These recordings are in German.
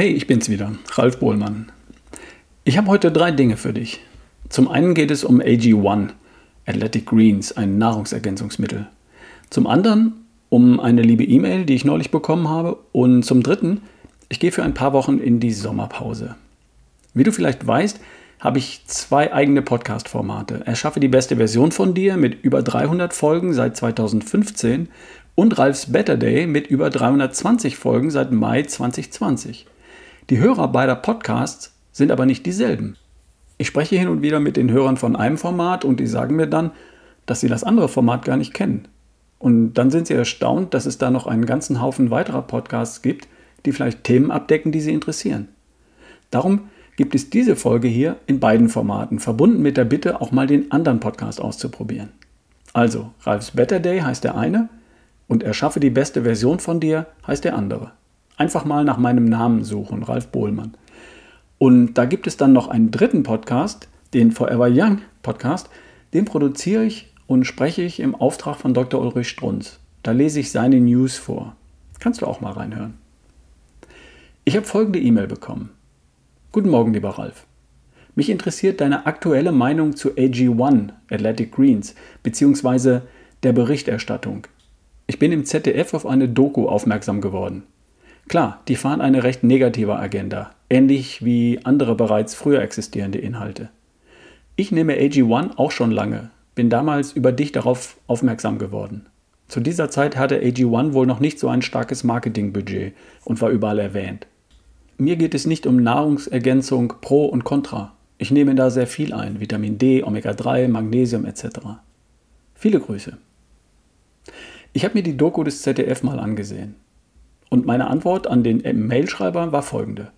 Hey, ich bin's wieder, Ralf Bohlmann. Ich habe heute drei Dinge für dich. Zum einen geht es um AG1, Athletic Greens, ein Nahrungsergänzungsmittel. Zum anderen um eine liebe E-Mail, die ich neulich bekommen habe. Und zum dritten, ich gehe für ein paar Wochen in die Sommerpause. Wie du vielleicht weißt, habe ich zwei eigene Podcast-Formate. Erschaffe die beste Version von dir mit über 300 Folgen seit 2015 und Ralfs Better Day mit über 320 Folgen seit Mai 2020. Die Hörer beider Podcasts sind aber nicht dieselben. Ich spreche hin und wieder mit den Hörern von einem Format und die sagen mir dann, dass sie das andere Format gar nicht kennen. Und dann sind sie erstaunt, dass es da noch einen ganzen Haufen weiterer Podcasts gibt, die vielleicht Themen abdecken, die sie interessieren. Darum gibt es diese Folge hier in beiden Formaten, verbunden mit der Bitte, auch mal den anderen Podcast auszuprobieren. Also, Ralfs Better Day heißt der eine und Erschaffe die beste Version von dir heißt der andere. Einfach mal nach meinem Namen suchen, Ralf Bohlmann. Und da gibt es dann noch einen dritten Podcast, den Forever Young Podcast. Den produziere ich und spreche ich im Auftrag von Dr. Ulrich Strunz. Da lese ich seine News vor. Kannst du auch mal reinhören. Ich habe folgende E-Mail bekommen. Guten Morgen, lieber Ralf. Mich interessiert deine aktuelle Meinung zu AG1, Athletic Greens, beziehungsweise der Berichterstattung. Ich bin im ZDF auf eine Doku aufmerksam geworden. Klar, die fahren eine recht negative Agenda, ähnlich wie andere bereits früher existierende Inhalte. Ich nehme AG1 auch schon lange, bin damals über dich darauf aufmerksam geworden. Zu dieser Zeit hatte AG1 wohl noch nicht so ein starkes Marketingbudget und war überall erwähnt. Mir geht es nicht um Nahrungsergänzung pro und contra. Ich nehme da sehr viel ein, Vitamin D, Omega-3, Magnesium etc. Viele Grüße. Ich habe mir die Doku des ZDF mal angesehen. Und meine Antwort an den Mailschreiber war folgende.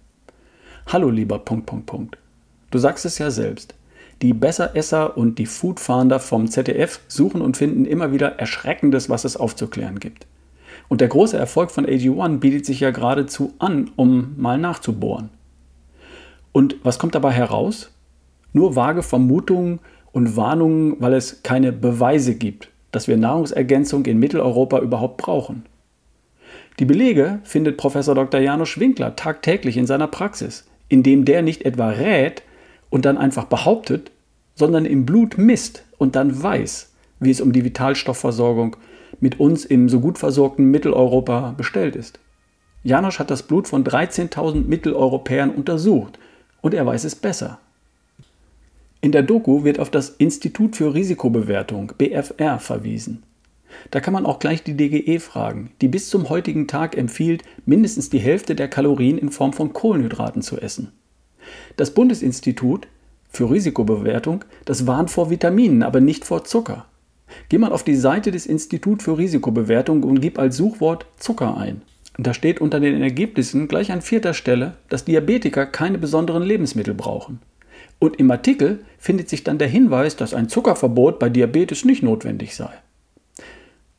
Hallo lieber Punkt, Punkt, Punkt. Du sagst es ja selbst. Die Besseresser und die Foodfahnder vom ZDF suchen und finden immer wieder Erschreckendes, was es aufzuklären gibt. Und der große Erfolg von AG1 bietet sich ja geradezu an, um mal nachzubohren. Und was kommt dabei heraus? Nur vage Vermutungen und Warnungen, weil es keine Beweise gibt, dass wir Nahrungsergänzung in Mitteleuropa überhaupt brauchen. Die Belege findet Professor Dr. Janusz Winkler tagtäglich in seiner Praxis, indem der nicht etwa rät und dann einfach behauptet, sondern im Blut misst und dann weiß, wie es um die Vitalstoffversorgung mit uns im so gut versorgten Mitteleuropa bestellt ist. Janosch hat das Blut von 13.000 Mitteleuropäern untersucht und er weiß es besser. In der Doku wird auf das Institut für Risikobewertung BFR verwiesen. Da kann man auch gleich die DGE fragen, die bis zum heutigen Tag empfiehlt, mindestens die Hälfte der Kalorien in Form von Kohlenhydraten zu essen. Das Bundesinstitut für Risikobewertung, das warnt vor Vitaminen, aber nicht vor Zucker. Geh mal auf die Seite des Instituts für Risikobewertung und gib als Suchwort Zucker ein. Da steht unter den Ergebnissen gleich an vierter Stelle, dass Diabetiker keine besonderen Lebensmittel brauchen. Und im Artikel findet sich dann der Hinweis, dass ein Zuckerverbot bei Diabetes nicht notwendig sei.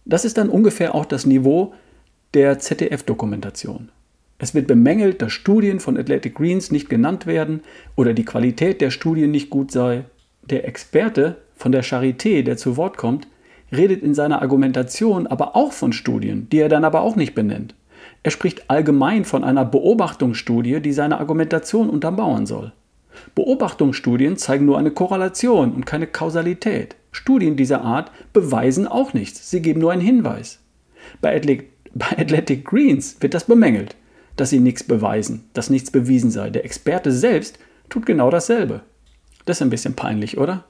Das ist dann ungefähr auch das Niveau der ZDF-Dokumentation. Es wird bemängelt, dass Studien von Athletic Greens nicht genannt werden oder die Qualität der Studien nicht gut sei. Der Experte von der Charité, der zu Wort kommt, redet in seiner Argumentation aber auch von Studien, die er dann aber auch nicht benennt. Er spricht allgemein von einer Beobachtungsstudie, die seine Argumentation untermauern soll. Beobachtungsstudien zeigen nur eine Korrelation und keine Kausalität. Studien dieser Art beweisen auch nichts, sie geben nur einen Hinweis. Bei Athletic, bei Athletic Greens wird das bemängelt, dass sie nichts beweisen, dass nichts bewiesen sei. Der Experte selbst tut genau dasselbe. Das ist ein bisschen peinlich, oder?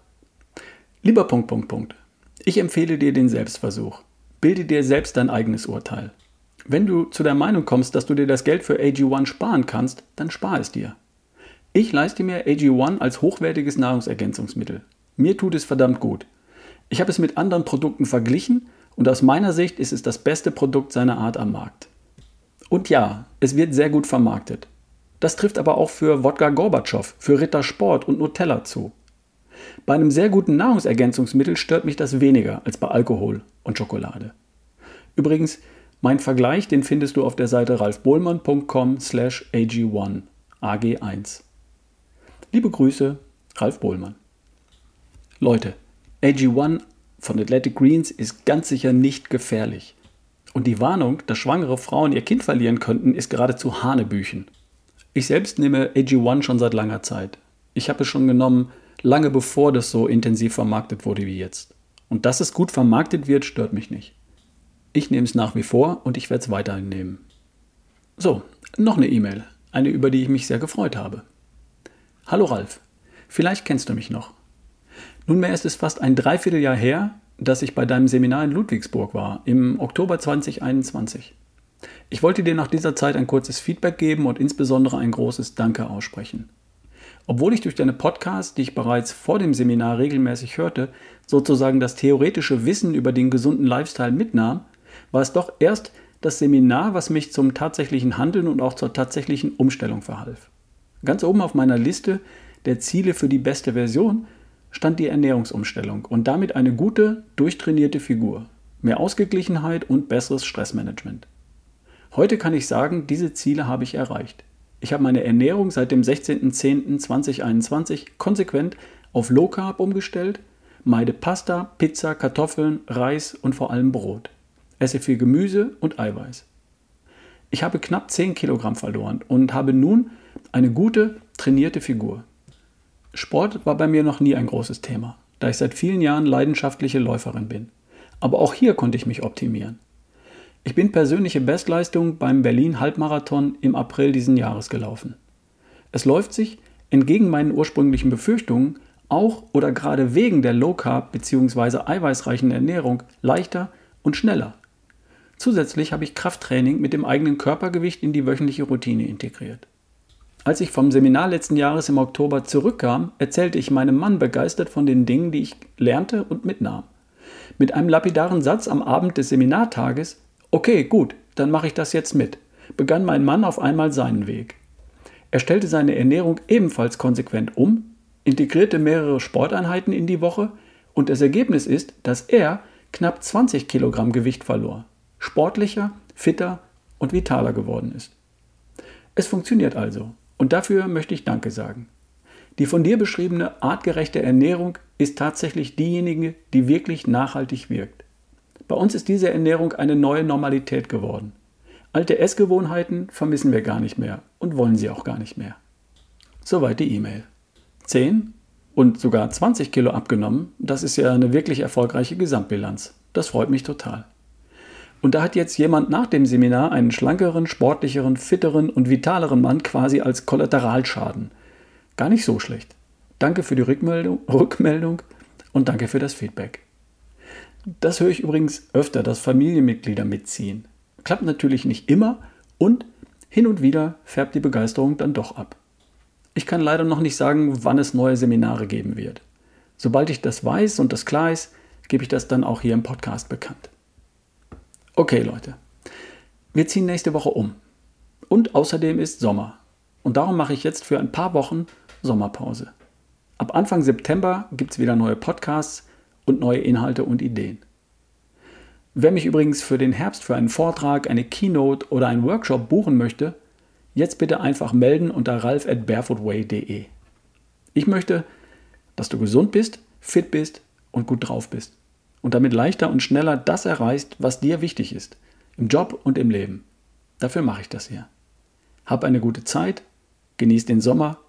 Lieber Punkt, Punkt, Punkt. Ich empfehle dir den Selbstversuch. Bilde dir selbst dein eigenes Urteil. Wenn du zu der Meinung kommst, dass du dir das Geld für AG1 sparen kannst, dann spar es dir. Ich leiste mir AG1 als hochwertiges Nahrungsergänzungsmittel. Mir tut es verdammt gut. Ich habe es mit anderen Produkten verglichen und aus meiner Sicht ist es das beste Produkt seiner Art am Markt. Und ja, es wird sehr gut vermarktet. Das trifft aber auch für Wodka Gorbatschow, für Ritter Sport und Nutella zu. Bei einem sehr guten Nahrungsergänzungsmittel stört mich das weniger als bei Alkohol und Schokolade. Übrigens, mein Vergleich, den findest du auf der Seite ralfbohlmann.com slash ag1, ag1. Liebe Grüße, Ralf Bohlmann. Leute, AG1 von Athletic Greens ist ganz sicher nicht gefährlich. Und die Warnung, dass schwangere Frauen ihr Kind verlieren könnten, ist geradezu Hanebüchen. Ich selbst nehme AG1 schon seit langer Zeit. Ich habe es schon genommen, lange bevor das so intensiv vermarktet wurde wie jetzt. Und dass es gut vermarktet wird, stört mich nicht. Ich nehme es nach wie vor und ich werde es weiterhin nehmen. So, noch eine E-Mail, eine über die ich mich sehr gefreut habe. Hallo Ralf, vielleicht kennst du mich noch. Nunmehr ist es fast ein Dreivierteljahr her, dass ich bei deinem Seminar in Ludwigsburg war, im Oktober 2021. Ich wollte dir nach dieser Zeit ein kurzes Feedback geben und insbesondere ein großes Danke aussprechen. Obwohl ich durch deine Podcasts, die ich bereits vor dem Seminar regelmäßig hörte, sozusagen das theoretische Wissen über den gesunden Lifestyle mitnahm, war es doch erst das Seminar, was mich zum tatsächlichen Handeln und auch zur tatsächlichen Umstellung verhalf. Ganz oben auf meiner Liste der Ziele für die beste Version stand die Ernährungsumstellung und damit eine gute, durchtrainierte Figur, mehr Ausgeglichenheit und besseres Stressmanagement. Heute kann ich sagen, diese Ziele habe ich erreicht. Ich habe meine Ernährung seit dem 16.10.2021 konsequent auf Low Carb umgestellt, meide Pasta, Pizza, Kartoffeln, Reis und vor allem Brot. Esse viel Gemüse und Eiweiß. Ich habe knapp 10 Kilogramm verloren und habe nun eine gute, trainierte Figur. Sport war bei mir noch nie ein großes Thema, da ich seit vielen Jahren leidenschaftliche Läuferin bin. Aber auch hier konnte ich mich optimieren. Ich bin persönliche Bestleistung beim Berlin Halbmarathon im April diesen Jahres gelaufen. Es läuft sich, entgegen meinen ursprünglichen Befürchtungen, auch oder gerade wegen der Low Carb bzw. eiweißreichen Ernährung leichter und schneller. Zusätzlich habe ich Krafttraining mit dem eigenen Körpergewicht in die wöchentliche Routine integriert. Als ich vom Seminar letzten Jahres im Oktober zurückkam, erzählte ich meinem Mann begeistert von den Dingen, die ich lernte und mitnahm. Mit einem lapidaren Satz am Abend des Seminartages Okay, gut, dann mache ich das jetzt mit, begann mein Mann auf einmal seinen Weg. Er stellte seine Ernährung ebenfalls konsequent um, integrierte mehrere Sporteinheiten in die Woche und das Ergebnis ist, dass er knapp 20 Kilogramm Gewicht verlor, sportlicher, fitter und vitaler geworden ist. Es funktioniert also und dafür möchte ich Danke sagen. Die von dir beschriebene artgerechte Ernährung ist tatsächlich diejenige, die wirklich nachhaltig wirkt. Bei uns ist diese Ernährung eine neue Normalität geworden. Alte Essgewohnheiten vermissen wir gar nicht mehr und wollen sie auch gar nicht mehr. Soweit die E-Mail. 10 und sogar 20 Kilo abgenommen, das ist ja eine wirklich erfolgreiche Gesamtbilanz. Das freut mich total. Und da hat jetzt jemand nach dem Seminar einen schlankeren, sportlicheren, fitteren und vitaleren Mann quasi als Kollateralschaden. Gar nicht so schlecht. Danke für die Rückmeldung, Rückmeldung und danke für das Feedback. Das höre ich übrigens öfter, dass Familienmitglieder mitziehen. Klappt natürlich nicht immer und hin und wieder färbt die Begeisterung dann doch ab. Ich kann leider noch nicht sagen, wann es neue Seminare geben wird. Sobald ich das weiß und das klar ist, gebe ich das dann auch hier im Podcast bekannt. Okay, Leute. Wir ziehen nächste Woche um. Und außerdem ist Sommer. Und darum mache ich jetzt für ein paar Wochen Sommerpause. Ab Anfang September gibt es wieder neue Podcasts und neue Inhalte und Ideen. Wer mich übrigens für den Herbst für einen Vortrag, eine Keynote oder einen Workshop buchen möchte, jetzt bitte einfach melden unter ralf at barefootway.de. Ich möchte, dass du gesund bist, fit bist und gut drauf bist und damit leichter und schneller das erreichst, was dir wichtig ist, im Job und im Leben. Dafür mache ich das hier. Hab eine gute Zeit, genieß den Sommer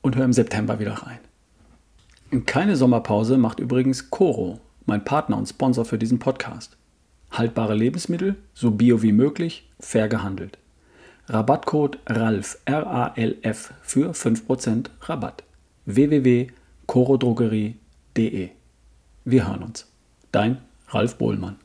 und hör im September wieder rein. Keine Sommerpause macht übrigens Coro, mein Partner und Sponsor für diesen Podcast. Haltbare Lebensmittel, so bio wie möglich, fair gehandelt. Rabattcode RALF, R-A-L-F für 5% Rabatt. www.corodrogerie.de Wir hören uns. Dein Ralf Bohlmann.